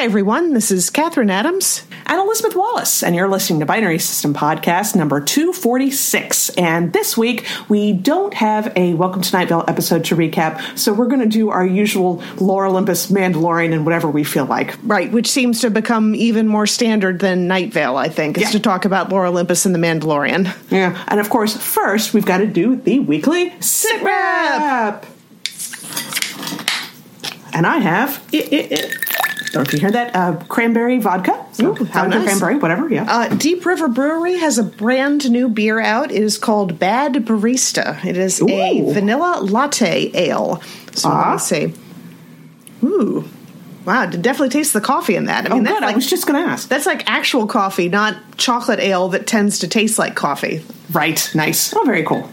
Hi, everyone. This is Catherine Adams. And Elizabeth Wallace, and you're listening to Binary System Podcast number 246. And this week, we don't have a Welcome to Night Vale episode to recap, so we're going to do our usual Lore Olympus, Mandalorian, and whatever we feel like. Right, which seems to become even more standard than Night Vale, I think, is Yeah. to talk about Lore Olympus and the Mandalorian. Yeah. And of course, first, we've got to do the weekly Sit Rep. And I have. It, it, it. Don't you hear that? Uh, cranberry vodka. So, Ooh, how nice. cranberry, whatever. Yeah. Uh, Deep River Brewery has a brand new beer out. It is called Bad Barista. It is a vanilla latte ale. So let Ah. me see. Ooh. Wow, it definitely tastes the coffee in that. I oh, mean, good. that's I was just going to ask. that's like actual coffee, not chocolate ale that tends to taste like coffee. Right. Nice. Oh, very cool.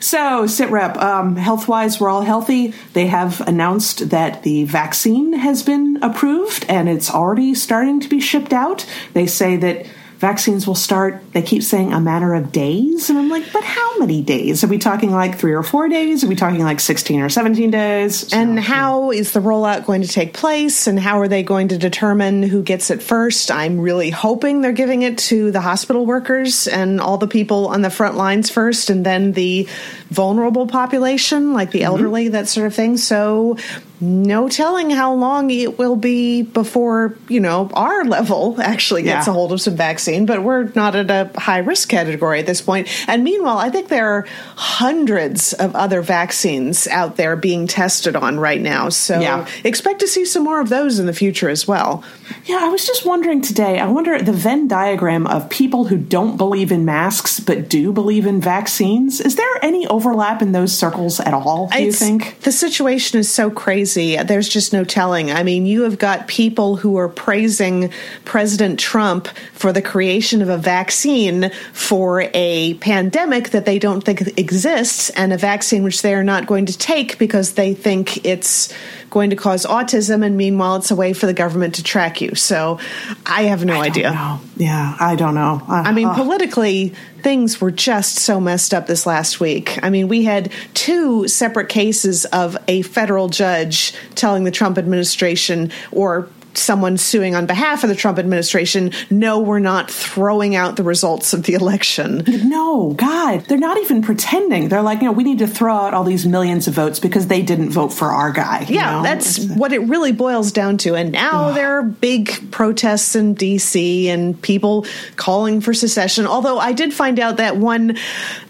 So, SITREP, um, health wise, we're all healthy. They have announced that the vaccine has been approved and it's already starting to be shipped out. They say that vaccines will start, they keep saying a matter of days. And I'm like, but how many days? Are we talking like three or four days? Are we talking like 16 or 17 days? And how is the rollout going to take place? And how are they going to determine who gets it first? I'm really hoping they're giving it to the hospital workers and all the people on the front lines first, and then the vulnerable population, like Mm-hmm. the elderly, that sort of thing. So, no telling how long it will be before, you know, our level actually gets Yeah. a hold of some vaccine, but we're not at a high risk category at this point. And meanwhile, I think there are hundreds of other vaccines out there being tested on right now. So Yeah. expect to see some more of those in the future as well. Yeah, I was just wondering today. I wonder the Venn diagram of people who don't believe in masks but do believe in vaccines. Is there any overlap in those circles at all? Do you think? the situation is so crazy? There's just no telling. I mean, you have got people who are praising President Trump for the creation of a vaccine for a pandemic that they don't think exists, and a vaccine which they are not going to take because they think it's going to cause autism, and meanwhile, it's a way for the government to track you. So I have no idea. No. Yeah, I don't know. Uh, I mean, uh, politically, things were just so messed up this last week. I mean, we had two separate cases of a federal judge telling the Trump administration or someone suing on behalf of the Trump administration, no, we're not throwing out the results of the election. no, God, they're not even pretending. They're like, you know, we need to throw out all these millions of votes because they didn't vote for our guy. you Yeah, know? that's It's- what it really boils down to. And now there are big protests in DC and people calling for secession. Although I did find out that one,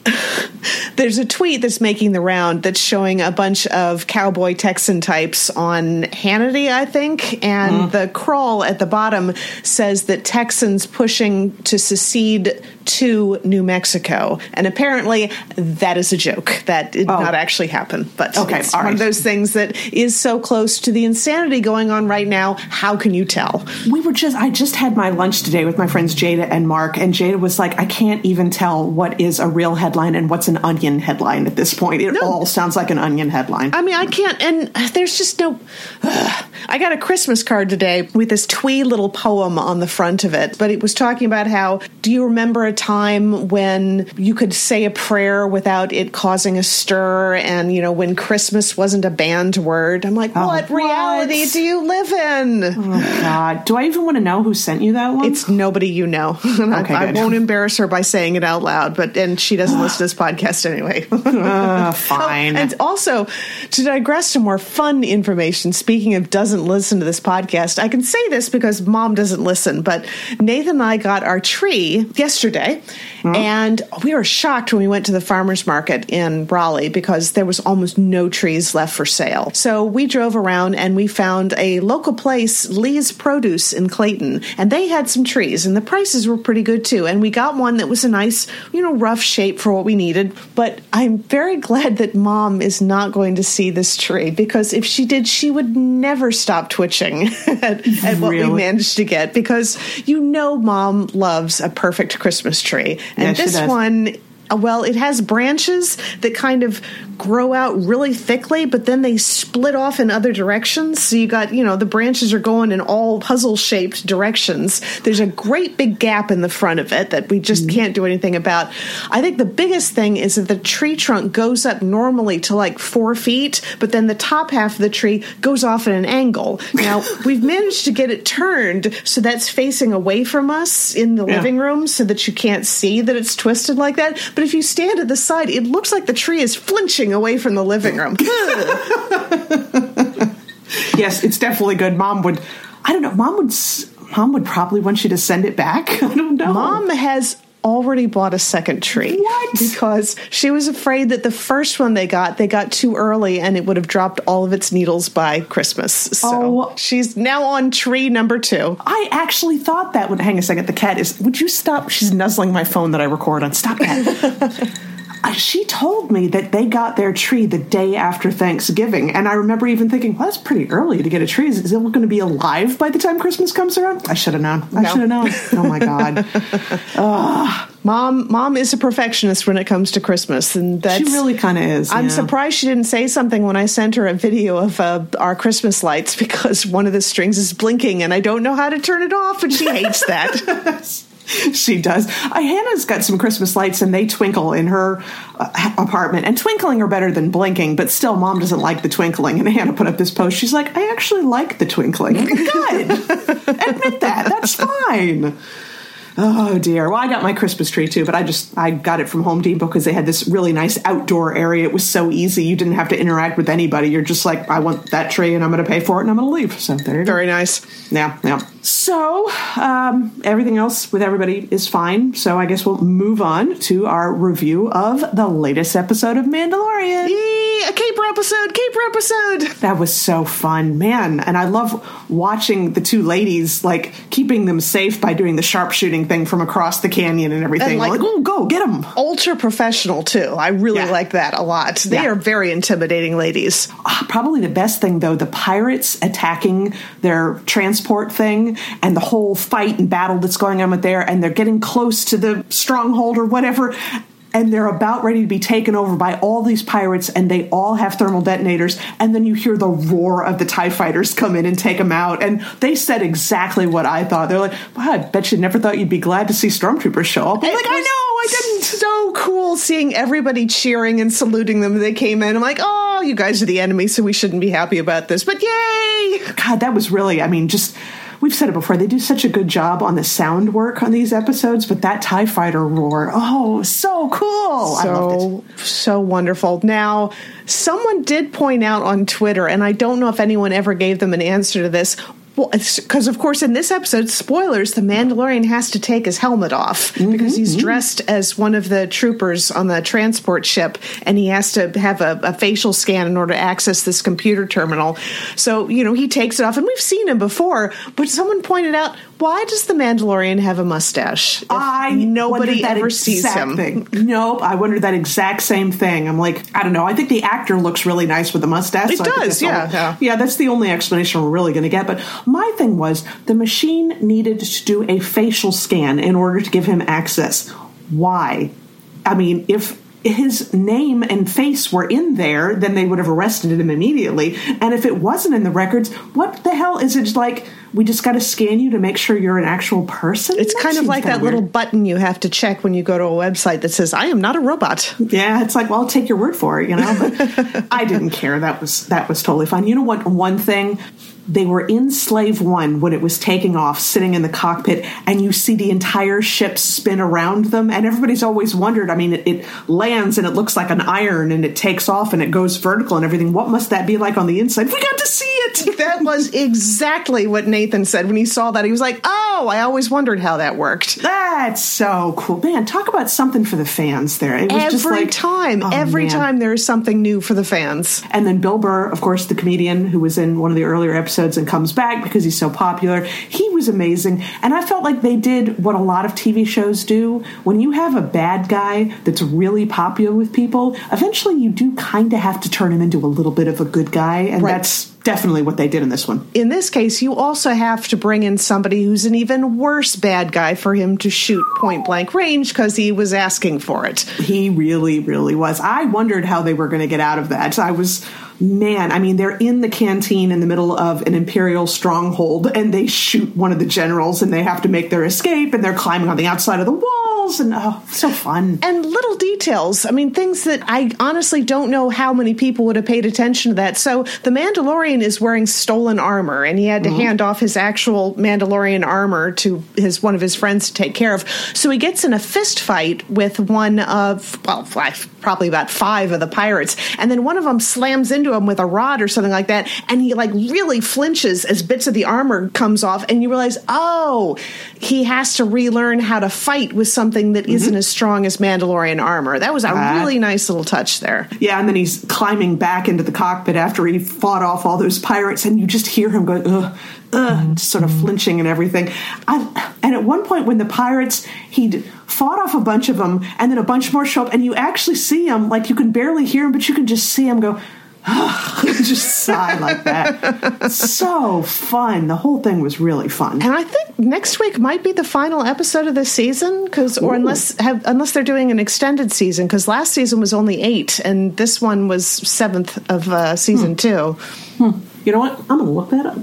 there's a tweet that's making the round that's showing a bunch of cowboy Texan types on Hannity, I think. And mm-hmm. The crawl at the bottom says that Texans pushing to secede to New Mexico. And apparently that is a joke. That did Oh. not actually happen. But Okay, it's all one of those things that is so close to the insanity going on right now. How can you tell? we were just i just had my lunch today with my friends jada and mark and jada was like i can't even tell what is a real headline and what's an onion headline at this point it No. all sounds like an onion headline I mean, I can't, and there's just no. I got a Christmas card today with this twee little poem on the front of it, but it was talking about how do you remember a time when you could say a prayer without it causing a stir, and you know, when Christmas wasn't a banned word? I'm like, Oh, what what? reality do you live in? oh god do i even want to know who sent you that one It's nobody you know. I- Okay, I, good. won't embarrass her by saying it out loud, but and she doesn't listen to this podcast anyway. uh, fine And also, to digress to more fun information, speaking of doesn't listen to this podcast, I can say this because mom doesn't listen, but Nathan and I got our tree yesterday, and we were shocked when we went to the farmer's market in Raleigh because there was almost no trees left for sale. So we drove around and we found a local place, Lee's Produce in Clayton, and they had some trees, and the prices were pretty good too. And we got one that was a nice, you know, rough shape for what we needed. But I'm very glad that mom is not going to see this tree because if she did, she would never stop twitching at, at what we managed to get because you know mom loves a perfect Christmas tree. And Yeah, this one Uh, well, it has branches that kind of grow out really thickly, but then they split off in other directions. So you got, you know, the branches are going in all puzzle shaped directions. There's a great big gap in the front of it that we just mm-hmm. can't do anything about. I think the biggest thing is that the tree trunk goes up normally to like four feet, but then the top half of the tree goes off at an angle. Now, we've managed to get it turned so that's facing away from us in the Yeah. living room so that you can't see that it's twisted like that. But if you stand at the side, it looks like the tree is flinching away from the living room. Yes, it's definitely good. Mom would, I don't know, mom would, s- mom would probably want you to send it back. I don't know. Mom has already bought a second tree. What? Because she was afraid that the first one they got, they got too early and it would have dropped all of its needles by Christmas. So Oh. she's now on tree number two. I actually thought that would hang a second. The cat is. Would you stop? She's nuzzling my phone that I record on. Stop that. She told me that they got their tree the day after Thanksgiving, and I remember even thinking, "Well, that's pretty early to get a tree. Is, is it going to be alive by the time Christmas comes around?" I should have known. I No. should have known. Oh my god, Mom, mom is a perfectionist when it comes to Christmas, and that's she really kind of is. I'm yeah. surprised she didn't say something when I sent her a video of uh, our Christmas lights because one of the strings is blinking and I don't know how to turn it off, and she hates that. She does. Uh, Hannah's got some Christmas lights and they twinkle in her uh, apartment. And twinkling are better than blinking, but still, mom doesn't like the twinkling. And Hannah put up this post. She's like, I actually like the twinkling. Good. Admit that. That's fine. Oh dear. Well, I got my Christmas tree too, but I just I got it from Home Depot because they had this really nice outdoor area. It was so easy. You didn't have to interact with anybody. You're just like, I want that tree and I'm going to pay for it and I'm going to leave. So there you go. Very nice. Yeah, yeah. So um, everything else with everybody is fine. So I guess we'll move on to our review of the latest episode of Mandalorian. Yee, a caper episode, caper episode. That was so fun, man. And I love watching the two ladies like keeping them safe by doing the sharpshooting thing from across the canyon and everything. And, like- like, oh, go get them. Ultra professional too. I really Yeah. like that a lot. They Yeah. are very intimidating ladies. Ah, Probably the best thing though, the pirates attacking their transport thing and the whole fight and battle that's going on with there, and they're getting close to the stronghold or whatever. And they're about ready to be taken over by all these pirates, and they all have thermal detonators. And then you hear the roar of the TIE fighters come in and take them out. And they said exactly what I thought. They're like, wow, I bet you never thought you'd be glad to see stormtroopers show up. I'm like, I know, I didn't. So cool seeing everybody cheering and saluting them. They came in. I'm like, oh, you guys are the enemy, so we shouldn't be happy about this. But yay! God, that was really, I mean, just, we've said it before, they do such a good job on the sound work on these episodes, but that TIE fighter roar, oh, so cool. I loved it. so so wonderful. Now, someone did point out on Twitter, and I don't know if anyone ever gave them an answer to this. Well, because of course, in this episode, spoilers: the Mandalorian has to take his helmet off mm-hmm, because he's mm-hmm. dressed as one of the troopers on the transport ship, and he has to have a, a facial scan in order to access this computer terminal. So you know he takes it off, and we've seen him before. But someone pointed out, why does the Mandalorian have a mustache? I nobody that ever sees him. Thing. Nope, I wondered that exact same thing. I'm like, I don't know. I think the actor looks really nice with the mustache. It so does, yeah, yeah. yeah. That's the only explanation we're really going to get. But my thing was the machine needed to do a facial scan in order to give him access. Why? I mean, if his name and face were in there, then they would have arrested him immediately. And if it wasn't in the records, what the hell is it like? We just got to scan you to make sure you're an actual person. It's That kind of like that little button you have to check when you go to a website that says, I am not a robot. Yeah, it's like, well, I'll take your word for it, you know. But I didn't care. That was that was totally fine. You know what? One thing, they were in Slave One when it was taking off, sitting in the cockpit, and you see the entire ship spin around them, and everybody's always wondered. I mean, it, it lands and it looks like an iron, and it takes off and it goes vertical and everything. What must that be like on the inside? We got to see it. That was exactly what Nathan said when he saw that. He was like, Oh, I always wondered how that worked. That's so cool, man! Talk about something for the fans there. It was Every just like time, oh, every man. time there is something new for the fans. And then Bill Burr, of course, the comedian who was in one of the earlier episodes and comes back because he's so popular. He was amazing. And I felt like they did what a lot of TV shows do. When you have a bad guy that's really popular with people, eventually you do kind of have to turn him into a little bit of a good guy. And Right. that's definitely what they did in this one. In this case, you also have to bring in somebody who's an even worse bad guy for him to shoot point blank range because he was asking for it. He really, really was. I wondered how they were going to get out of that. I was man, I mean, they're in the canteen in the middle of an imperial stronghold and they shoot one of the generals and they have to make their escape and they're climbing on the outside of the and oh, so fun. And little details. I mean, things that I honestly don't know how many people would have paid attention to that. So the Mandalorian is wearing stolen armor and he had to mm-hmm. hand off his actual Mandalorian armor to his one of his friends to take care of. So he gets in a fist fight with one of well, probably about 5 of the pirates and then one of them slams into into him with a rod or something like that, and he like really flinches as bits of the armor comes off, and you realize, oh, he has to relearn how to fight with something that mm-hmm. not as strong as Mandalorian armor. That was a uh, really nice little touch there. Yeah, and then he's climbing back into the cockpit after he fought off all those pirates, and you just hear him going, ugh. ugh, just sort of flinching and everything. I, and at one point, when the pirates, he'd fought off a bunch of them, and then a bunch more show up, and you actually see him, like you can barely hear him, but you can just see him go, just sigh like that. So fun. The whole thing was really fun. And I think next week might be the final episode of this season, because or unless have, unless they're doing an extended season, because last season was only eight, and this one was seventh of uh, season hmm. two. Hmm. You know what? I'm going to look that up.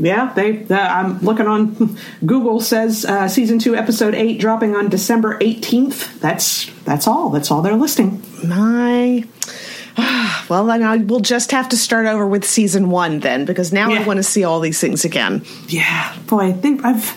Yeah, they. Uh, I'm looking on Google says uh, season two, episode eight, dropping on December 18th. That's that's all. That's all they're listing. My. Well, then I, we'll just have to start over with season one then, because now yeah. I want to see all these things again. Yeah, boy, they, I've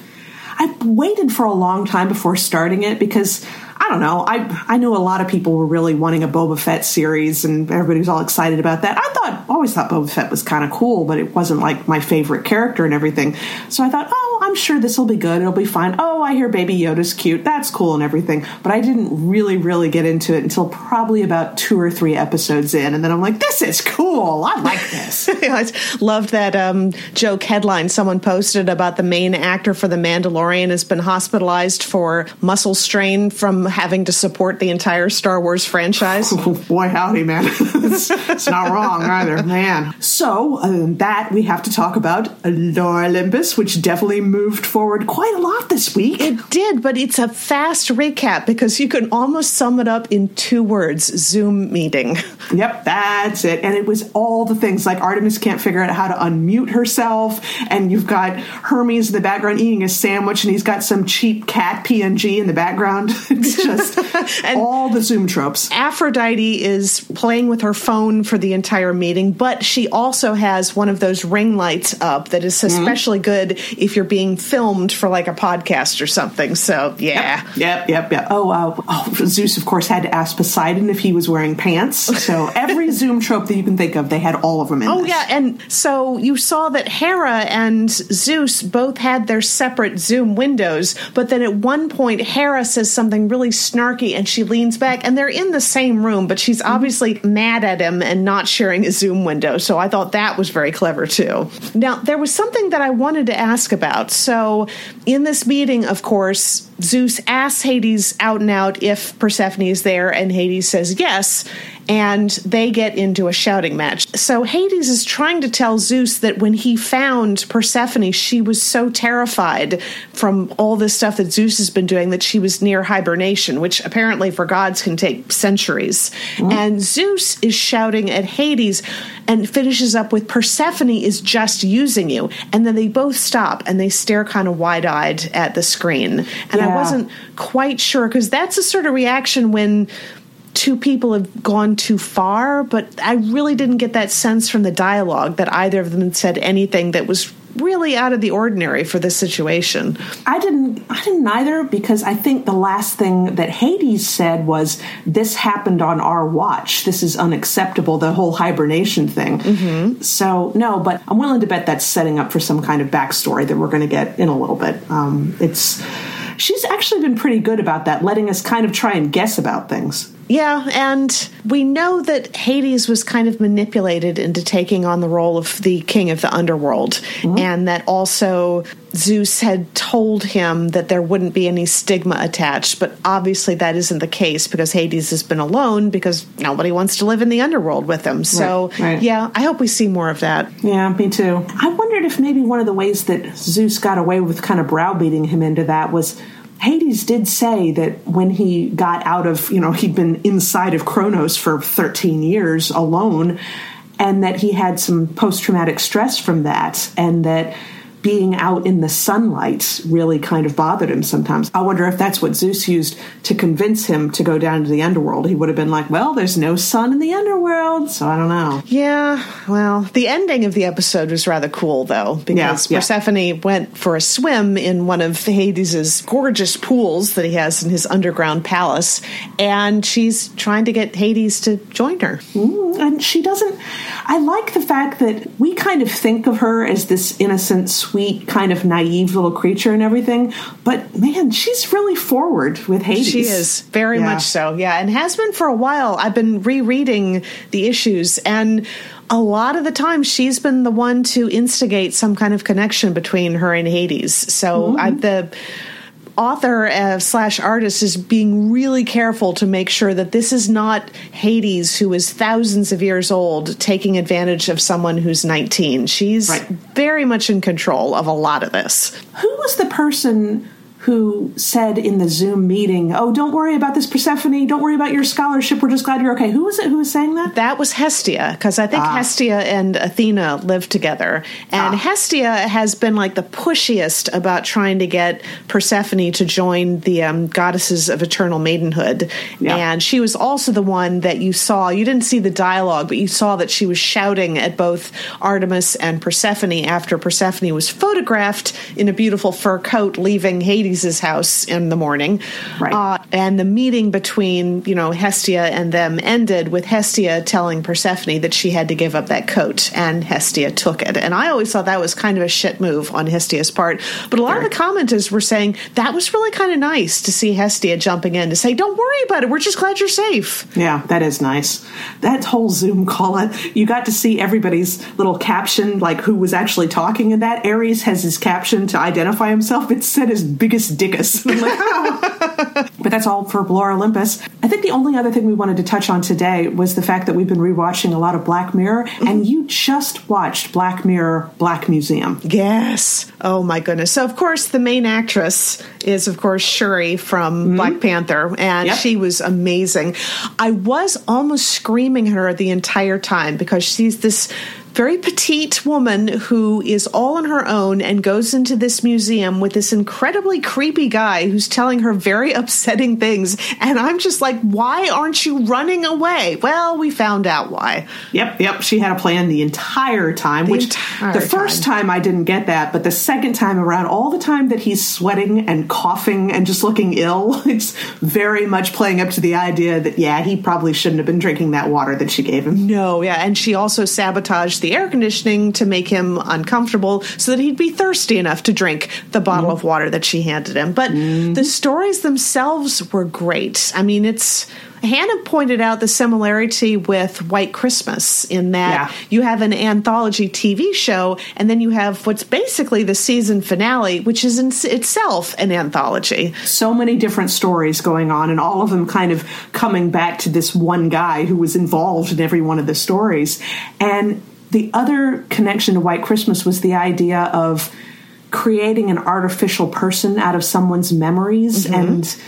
I've waited for a long time before starting it because I don't know. I I knew a lot of people were really wanting a Boba Fett series, and everybody was all excited about that. I thought always thought Boba Fett was kind of cool, but it wasn't like my favorite character and everything. So I thought, oh, I'm sure this will be good. It'll be fine. Oh, I hear Baby Yoda's cute. That's cool and everything. But I didn't really, really get into it until probably about two or three episodes in, and then I'm like, this is cool. I like this. I loved that um, joke headline someone posted about the main actor for The Mandalorian has been hospitalized for muscle strain from having to support the entire Star Wars franchise. boy, howdy, man. it's, it's, not wrong either, man. So, uh, that we have to talk about Lore Olympus, which definitely moved forward quite a lot this week. It did, but it's a fast recap because you can almost sum it up in two words Zoom meeting. Yep, that's it. And it was all the things like Artemis can't figure out how to unmute herself, and you've got Hermes in the background eating a sandwich, and he's got some cheap cat PNG in the background. it's just all the Zoom tropes. Aphrodite is playing with her phone for the entire meeting, but she also has one of those ring lights up that is mm-hmm. especially mm-hmm. good if you're being filmed for like a podcast or something. So, yeah. Yep, yep, yep. yep. Oh, uh, oh, Zeus, of course, had to ask Poseidon if he was wearing pants. So, every Zoom trope that you can think of, they had all of them in Oh, this. yeah. And so you saw that Hera and Zeus both had their separate Zoom windows, but then at one point, Hera says something really snarky and she leans back, and they're in the same room, but she's mm-hmm. obviously mad at him and not sharing a Zoom window. So, I thought that was very clever, too. Now, there was something that I wanted to ask about. So, in this meeting, of course, Zeus asks Hades out and out if Persephone is there, and Hades says yes and they get into a shouting match. So Hades is trying to tell Zeus that when he found Persephone, she was so terrified from all this stuff that Zeus has been doing that she was near hibernation, which apparently for gods can take centuries. Mm-hmm. And Zeus is shouting at Hades and finishes up with Persephone is just using you. And then they both stop and they stare kind of wide eyed at the screen. And yeah. I wasn't quite sure because that's a sort of reaction when two people have gone too far, but I really didn't get that sense from the dialogue that either of them said anything that was really out of the ordinary for this situation. I didn't I didn't either because I think the last thing that Hades said was this happened on our watch. This is unacceptable, the whole hibernation thing. Mm-hmm. So no, but I'm willing to bet that's setting up for some kind of backstory that we're going to get in a little bit. Um, it's she's actually been pretty good about that, letting us kind of try and guess about things. Yeah, and we know that Hades was kind of manipulated into taking on the role of the king of the underworld, mm-hmm. and that also Zeus had told him that there wouldn't be any stigma attached, but obviously that isn't the case because Hades has been alone because nobody wants to live in the underworld with him. So, right, right. yeah, I hope we see more of that. Yeah, me too. I wondered if maybe one of the ways that Zeus got away with kind of browbeating him into that was Hades did say that when he got out of, you know, he'd been inside of Kronos for 13 years alone, and that he had some post traumatic stress from that, and that being out in the sunlight really kind of bothered him sometimes. I wonder if that's what Zeus used to convince him to go down to the underworld. He would have been like, well, there's no sun in the underworld, so I don't know. Yeah, well, the ending of the episode was rather cool, though, because yeah, Persephone yeah. went for a swim in one of Hades's gorgeous pools that he has in his underground palace, and she's trying to get Hades to join her. Mm, and she doesn't. I like the fact that we kind of think of her as this innocent, sweet, kind of naive little creature and everything. But man, she's really forward with Hades. She is very yeah. much so. Yeah, and has been for a while. I've been rereading the issues and a lot of the time she's been the one to instigate some kind of connection between her and Hades. So mm-hmm. I, the author uh, slash artist is being really careful to make sure that this is not Hades, who is thousands of years old, taking advantage of someone who's 19. She's right. very much in control of a lot of this. Who was the person who said in the Zoom meeting, "Oh, don't worry about this, Persephone. Don't worry about your scholarship. We're just glad you're okay." Who was it who was saying that? That was Hestia, because I think ah. Hestia and Athena live together, and ah. Hestia has been like the pushiest about trying to get Persephone to join the um, goddesses of eternal maidenhood, yeah. and she was also the one that you saw. You didn't see the dialogue, but you saw that she was shouting at both Artemis and Persephone after Persephone was photographed in a beautiful fur coat leaving Hades Hades' house in the morning. Right. Uh, and the meeting between, you know, Hestia and them ended with Hestia telling Persephone that she had to give up that coat, and Hestia took it. And I always thought that was kind of a shit move on Hestia's part. But a lot sure. of the commenters were saying that was really kind of nice to see Hestia jumping in to say, don't worry about it. We're just glad you're safe. Yeah, that is nice. That whole Zoom call, you got to see everybody's little caption, like who was actually talking in that. Ares has his caption to identify himself. It said his biggest Dickus. Like, oh. but that's all for Lore Olympus. I think the only other thing we wanted to touch on today was the fact that we've been rewatching a lot of Black Mirror, mm-hmm. and you just watched Black Mirror Black Museum. Yes. Oh my goodness. So of course the main actress is of course Shuri from mm-hmm. Black Panther, and yep. she was amazing. I was almost screaming at her the entire time because she's this very petite woman who is all on her own and goes into this museum with this incredibly creepy guy who's telling her very upsetting things. And I'm just like, why aren't you running away? Well, we found out why. Yep, yep. She had a plan the entire time, the which entire the first time. time I didn't get that, but the second time around, all the time that he's sweating and coughing and just looking ill, it's very much playing up to the idea that, yeah, he probably shouldn't have been drinking that water that she gave him. No, yeah. And she also sabotaged the air conditioning to make him uncomfortable so that he'd be thirsty enough to drink the bottle mm. of water that she handed him. But mm. the stories themselves were great. I mean, it's Hannah pointed out the similarity with White Christmas in that yeah. you have an anthology TV show and then you have what's basically the season finale, which is in itself an anthology. So many different stories going on, and all of them kind of coming back to this one guy who was involved in every one of the stories. And the other connection to White Christmas was the idea of creating an artificial person out of someone's memories mm-hmm. and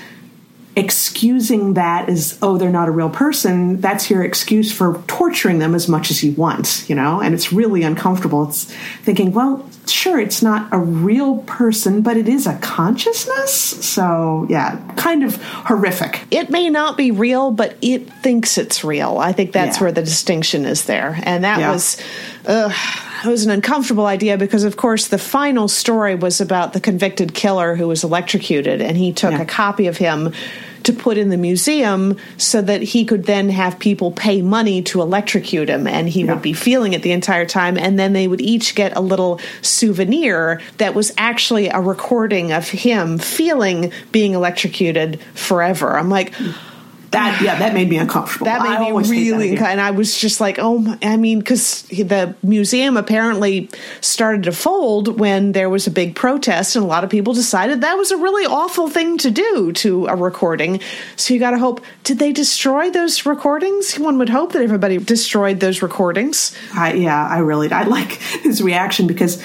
excusing that as oh they're not a real person that's your excuse for torturing them as much as you want you know? And it's really uncomfortable. It's thinking well sure it's not a real person but it is a consciousness? So yeah kind of horrific. It may not be real but it thinks it's real. I think that's yeah. where the distinction is there. And that yeah. was uh, it was an uncomfortable idea because, of course, the final story was about the convicted killer who was electrocuted, and he took yeah. a copy of him to put in the museum so that he could then have people pay money to electrocute him and he yeah. would be feeling it the entire time and then they would each get a little souvenir that was actually a recording of him feeling being electrocuted forever i'm like that yeah, that made me uncomfortable. That made I me always hate that really, and I was just like, oh, my, I mean, because the museum apparently started to fold when there was a big protest, and a lot of people decided that was a really awful thing to do to a recording. So you got to hope, did they destroy those recordings? One would hope that everybody destroyed those recordings. I, yeah, I really I like his reaction because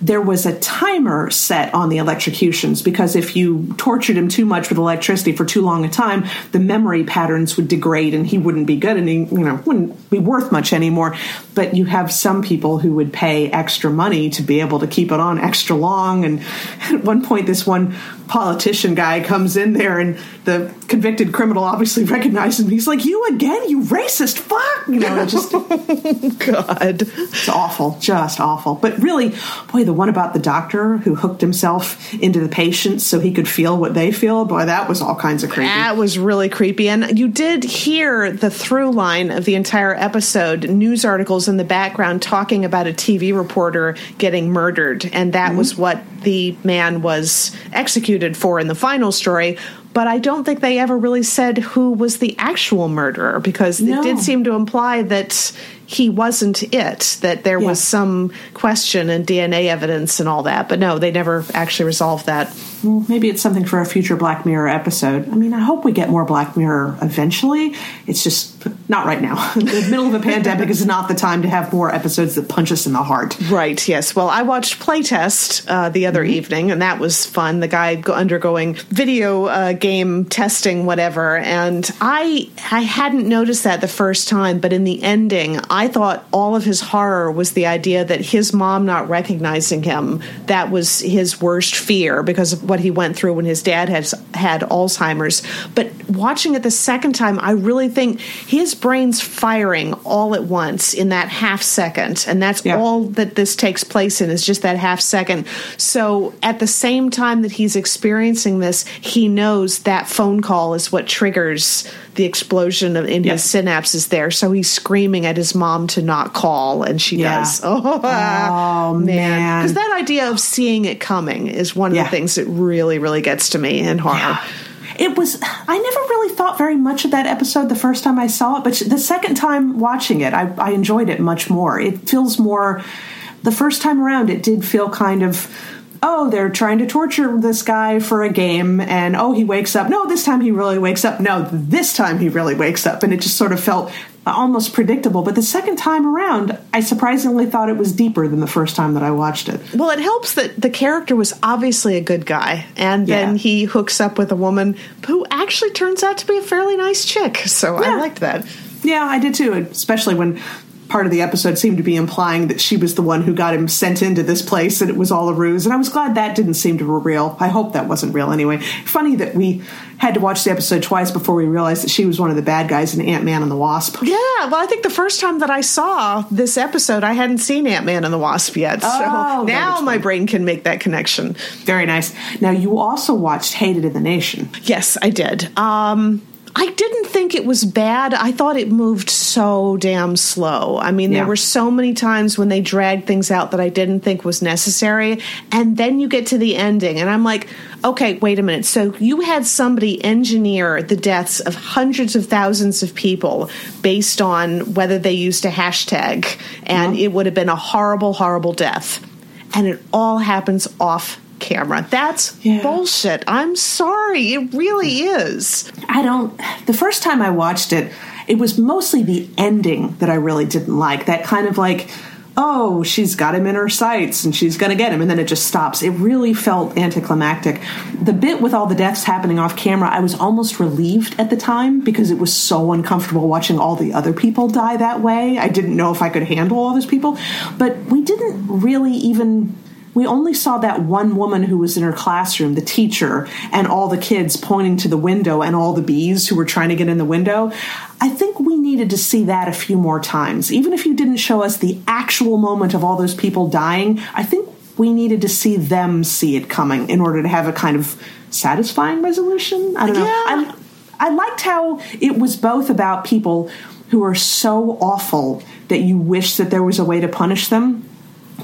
there was a timer set on the electrocutions because if you tortured him too much with electricity for too long a time, the memory patterns would degrade and he wouldn't be good and he, you know, wouldn't be worth much anymore. But you have some people who would pay extra money to be able to keep it on extra long. And at one point, this one politician guy comes in there and the convicted criminal obviously recognizes him. He's like, "You again? You racist fuck!" You know, just God. it's awful, just awful. But really, boy, the one about the doctor who hooked himself into the patients so he could feel what they feel, boy, that was all kinds of creepy. That was really creepy. And you did hear the through line of the entire episode news articles in the background talking about a TV reporter getting murdered. And that mm-hmm. was what the man was executed for in the final story. But I don't think they ever really said who was the actual murderer because No. it did seem to imply that he wasn't it, that there Yeah. was some question and DNA evidence and all that. But no, they never actually resolved that. Well, maybe it's something for a future Black Mirror episode. I mean, I hope we get more Black Mirror eventually. It's just not right now. the middle of a pandemic is not the time to have more episodes that punch us in the heart. Right, yes. Well, I watched Playtest uh, the other evening, and that was fun. The guy undergoing video uh, game testing, whatever. And I, I hadn't noticed that the first time, but in the ending, I thought all of his horror was the idea that his mom not recognizing him, that was his worst fear because of what he went through when his dad has had Alzheimer's. But watching it the second time, I really think his brain's firing all at once in that half second. And that's Yeah. all that this takes place in is just that half second. So at the same time that he's experiencing this, he knows that phone call is what triggers the explosion of, in Yeah. his synapses there. So he's screaming at his mom to not call, and she Yeah. does. Oh, Oh, man. Because that idea of seeing it coming is one of Yeah. the things that really, really gets to me in horror. It was, I never really thought very much of that episode the first time I saw it, but the second time watching it, I, I enjoyed it much more. It feels more, the first time around, it did feel kind of, oh, they're trying to torture this guy for a game, and oh, he wakes up. No, this time he really wakes up. No, this time he really wakes up. And it just sort of felt almost predictable. But the second time around, I surprisingly thought it was deeper than the first time that I watched it. Well, it helps that the character was obviously a good guy, and then Yeah. he hooks up with a woman who actually turns out to be a fairly nice chick. So I liked that. Yeah, I did too, especially when part of the episode seemed to be implying that she was the one who got him sent into this place and it was all a ruse. And I was glad that didn't seem to be real. I hope that wasn't real anyway. Funny that we had to watch the episode twice before we realized that she was one of the bad guys in Ant Man and the Wasp. Yeah, well, I think the first time that I saw this episode, I hadn't seen Ant Man and the Wasp yet. So Oh, now my brain can make that connection. Very nice. Now, you also watched Hated in the Nation. Yes, I did. Um, I didn't think it was bad. I thought it moved so damn slow. I mean, Yeah. there were so many times when they dragged things out that I didn't think was necessary. And then you get to the ending, and I'm like, okay, wait a minute. So you had somebody engineer the deaths of hundreds of thousands of people based on whether they used a hashtag, and uh-huh. it would have been a horrible, horrible death. And it all happens off camera. That's Yeah. bullshit. I'm sorry. It really is. I don't. The first time I watched it, it was mostly the ending that I really didn't like. That kind of like, oh, she's got him in her sights and she's going to get him, and then it just stops. It really felt anticlimactic. The bit with all the deaths happening off camera, I was almost relieved at the time because it was so uncomfortable watching all the other people die that way. I didn't know if I could handle all those people, but we didn't really even we only saw that one woman who was in her classroom, the teacher, and all the kids pointing to the window and all the bees who were trying to get in the window. I think we needed to see that a few more times. Even if you didn't show us the actual moment of all those people dying, I think we needed to see them see it coming in order to have a kind of satisfying resolution. I don't know. Yeah. I, I liked how it was both about people who are so awful that you wish that there was a way to punish them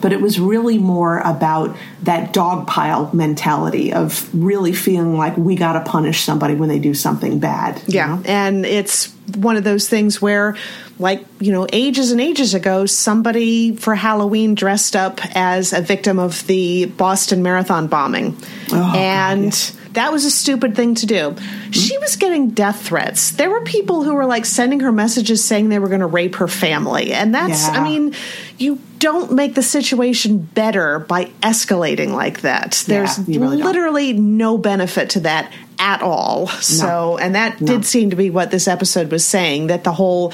but it was really more about that dog pile mentality of really feeling like we got to punish somebody when they do something bad. Yeah. Know? And it's one of those things where, like, you know, ages and ages ago, somebody for Halloween dressed up as a victim of the Boston Marathon bombing. Oh, and. God, yeah that was a stupid thing to do. She was getting death threats. There were people who were like sending her messages saying they were going to rape her family. And that's, yeah. I mean, you don't make the situation better by escalating like that. There's yeah, really literally don't. no benefit to that at all. No. So, and that no. did seem to be what this episode was saying that the whole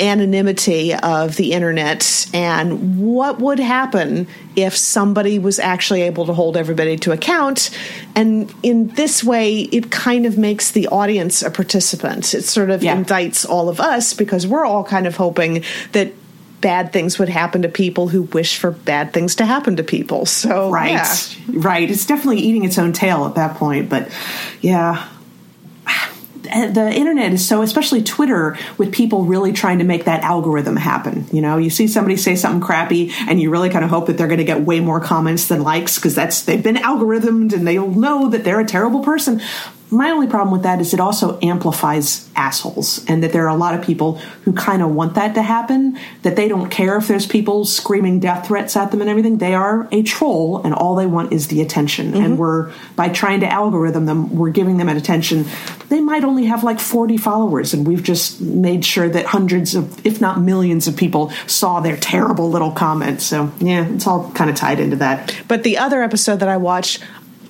anonymity of the internet and what would happen if somebody was actually able to hold everybody to account. And in this way, it kind of makes the audience a participant. It sort of yeah. indicts all of us because we're all kind of hoping that bad things would happen to people who wish for bad things to happen to people. So right, yeah. right. It's definitely eating its own tail at that point. But yeah, the internet is so, especially Twitter, with people really trying to make that algorithm happen. You know, you see somebody say something crappy, and you really kind of hope that they're going to get way more comments than likes because that's they've been algorithmed and they'll know that they're a terrible person. My only problem with that is it also amplifies assholes, and that there are a lot of people who kind of want that to happen, that they don't care if there's people screaming death threats at them and everything. They are a troll, and all they want is the attention. Mm-hmm. And we're, by trying to algorithm them, we're giving them an attention. They might only have like 40 followers, and we've just made sure that hundreds of, if not millions of people saw their terrible little comments. So, yeah, it's all kind of tied into that. But the other episode that I watched,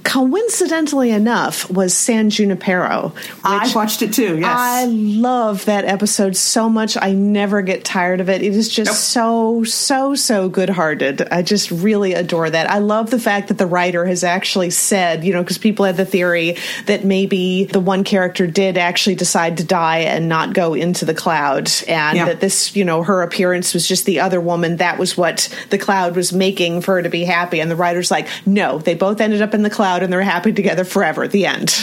coincidentally enough, was San Junipero. I watched it too. Yes, I love that episode so much. I never get tired of it. It is just nope. so so so good hearted. I just really adore that. I love the fact that the writer has actually said, you know, because people had the theory that maybe the one character did actually decide to die and not go into the cloud, and yeah. that this, you know, her appearance was just the other woman. That was what the cloud was making for her to be happy. And the writer's like, no, they both ended up in the cloud and they're happy together forever. At the end.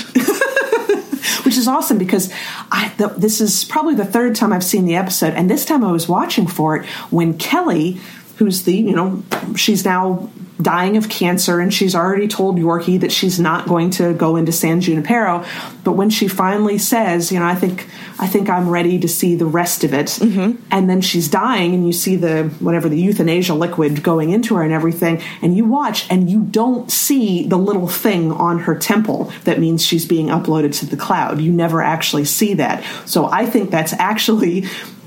Which is awesome because I, the, this is probably the third time I've seen the episode, and this time I was watching for it when Kelly, who's the you know she's now dying of cancer and she's already told Yorkie that she's not going to go into San Junipero. But when she finally says, you know, I think I think I'm ready to see the rest of it, mm-hmm. and then she's dying and you see the whatever the euthanasia liquid going into her and everything, and you watch and you don't see the little thing on her temple that means she's being uploaded to the cloud. You never actually see that. So I think that's actually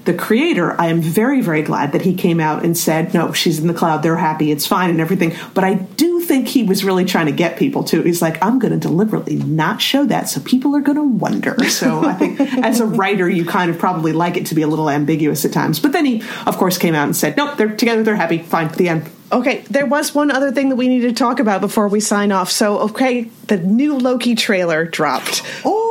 the creator, I am very, very glad that he came out and said, no, she's in the cloud, they're happy, it's fine, and everything. But I do think he was really trying to get people to. He's like, I'm going to deliberately not show that, so people are going to wonder. So I think as a writer, you kind of probably like it to be a little ambiguous at times. But then he, of course, came out and said, nope, they're together, they're happy, fine, the end. Okay, there was one other thing that we need to talk about before we sign off. So, okay, the new Loki trailer dropped. Oh,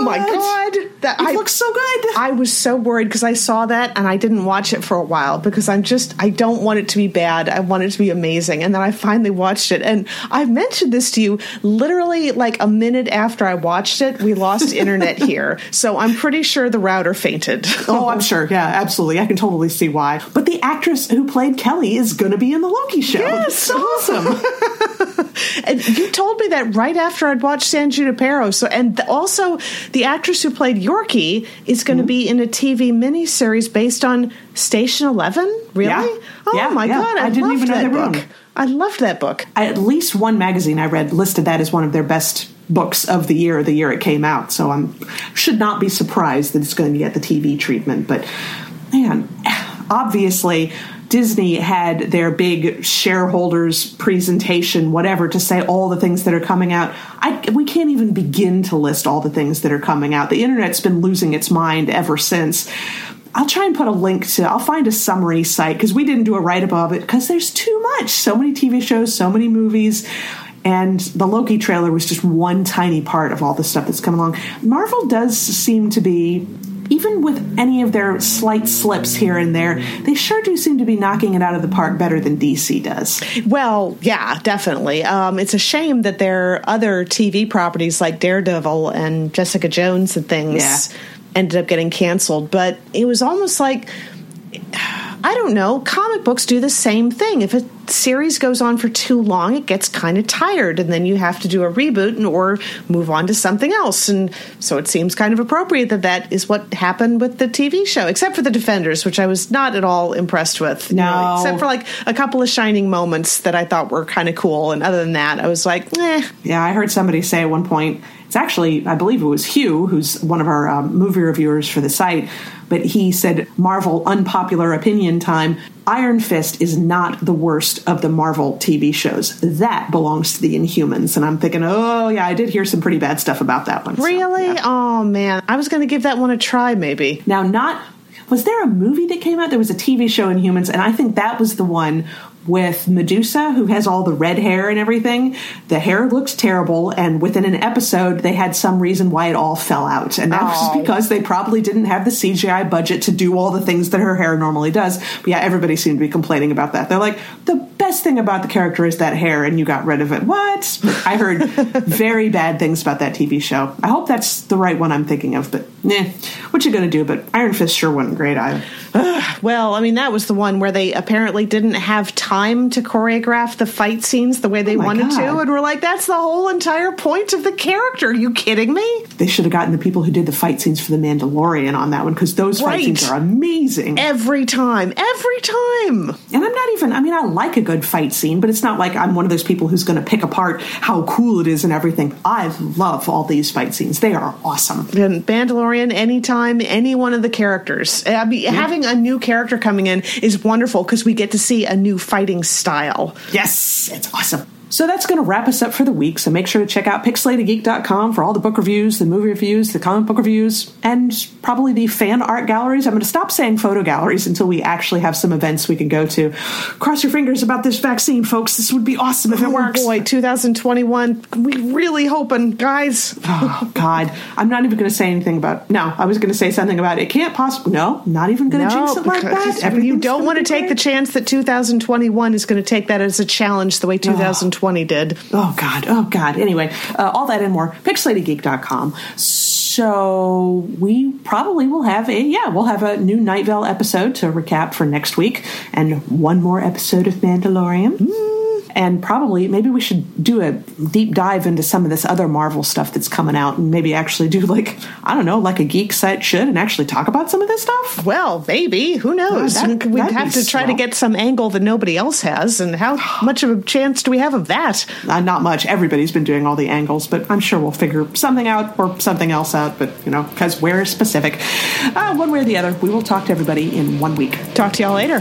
oh my god! That it I, looks so good. I was so worried because I saw that and I didn't watch it for a while because I'm just I don't want it to be bad. I want it to be amazing. And then I finally watched it, and I mentioned this to you literally like a minute after I watched it. We lost internet here, so I'm pretty sure the router fainted. oh, I'm sure. Yeah, absolutely. I can totally see why. But the actress who played Kelly is going to be in the Loki show. Yes, so awesome. and you told me that right after I'd watched San Junipero. So, and also the actress who played Yorkie is going to mm-hmm. be in a TV miniseries based on Station Eleven. Really? Yeah. Oh yeah, my yeah. god! I, I didn't even know that book. I loved that book. At least one magazine I read listed that as one of their best books of the year, the year it came out. So I'm should not be surprised that it's going to get the TV treatment. But man, obviously Disney had their big shareholders presentation, whatever, to say all the things that are coming out. I, we can't even begin to list all the things that are coming out. The internet's been losing its mind ever since. I'll try and put a link to, I'll find a summary site because we didn't do a write up of it because there's too much. So many TV shows, so many movies. And the Loki trailer was just one tiny part of all the stuff that's coming along. Marvel does seem to be even with any of their slight slips here and there, they sure do seem to be knocking it out of the park better than DC does. Well, yeah, definitely. Um, it's a shame that their other TV properties like Daredevil and Jessica Jones and things yeah. ended up getting canceled, but it was almost like I don't know. Comic books do the same thing. If a series goes on for too long, it gets kind of tired, and then you have to do a reboot and, or move on to something else. And so it seems kind of appropriate that that is what happened with the TV show, except for the Defenders, which I was not at all impressed with. No, really, except for like a couple of shining moments that I thought were kind of cool. And other than that, I was like, eh. Yeah, I heard somebody say at one point. It's actually, I believe it was Hugh, who's one of our um, movie reviewers for the site, but he said, Marvel unpopular opinion time. Iron Fist is not the worst of the Marvel TV shows. That belongs to the Inhumans. And I'm thinking, oh, yeah, I did hear some pretty bad stuff about that one. Really? So, yeah. Oh, man. I was going to give that one a try, maybe. Now, not. Was there a movie that came out? There was a TV show Inhumans, and I think that was the one with Medusa, who has all the red hair and everything. The hair looks terrible, and within an episode, they had some reason why it all fell out. And that oh. was because they probably didn't have the CGI budget to do all the things that her hair normally does. But yeah, everybody seemed to be complaining about that. They're like, the best thing about the character is that hair, and you got rid of it. What? I heard very bad things about that TV show. I hope that's the right one I'm thinking of, but nah, what you gonna do? But Iron Fist sure wasn't great either. well, I mean, that was the one where they apparently didn't have time to choreograph the fight scenes the way they oh wanted God. to. And we're like, that's the whole entire point of the character. Are you kidding me? They should have gotten the people who did the fight scenes for The Mandalorian on that one because those right. fight scenes are amazing. Every time. Every time. And I'm not even, I mean, I like a good fight scene, but it's not like I'm one of those people who's going to pick apart how cool it is and everything. I love all these fight scenes. They are awesome. And Mandalorian, anytime, any one of the characters. I mean, yeah. having a new character coming in is wonderful because we get to see a new fighting style. Yes, it's awesome. So that's going to wrap us up for the week. So make sure to check out pixelatedgeek.com for all the book reviews, the movie reviews, the comic book reviews, and probably the fan art galleries. I'm going to stop saying photo galleries until we actually have some events we can go to. Cross your fingers about this vaccine, folks. This would be awesome if it oh works. boy, 2021. We really hoping, guys. oh, God. I'm not even going to say anything about No, I was going to say something about it. Can't possibly. No, not even going to no, jinx it like that. You don't want to take great. the chance that 2021 is going to take that as a challenge the way 2020 2020 did. Oh, God. Oh, God. Anyway, uh, all that and more. Pixelatedgeek.com. So we probably will have a, yeah, we'll have a new Night Vale episode to recap for next week and one more episode of Mandalorian. Mm and probably maybe we should do a deep dive into some of this other Marvel stuff that's coming out, and maybe actually do like I don't know, like a geek site should, and actually talk about some of this stuff. Well, maybe who knows? That, We'd have to try swell. to get some angle that nobody else has, and how much of a chance do we have of that? Uh, not much. Everybody's been doing all the angles, but I'm sure we'll figure something out or something else out. But you know, because we're specific, uh, one way or the other, we will talk to everybody in one week. Talk to y'all later.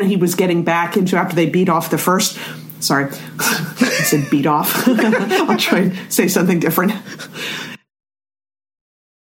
When he was getting back into after they beat off the first sorry i said beat off. I'll try and say something different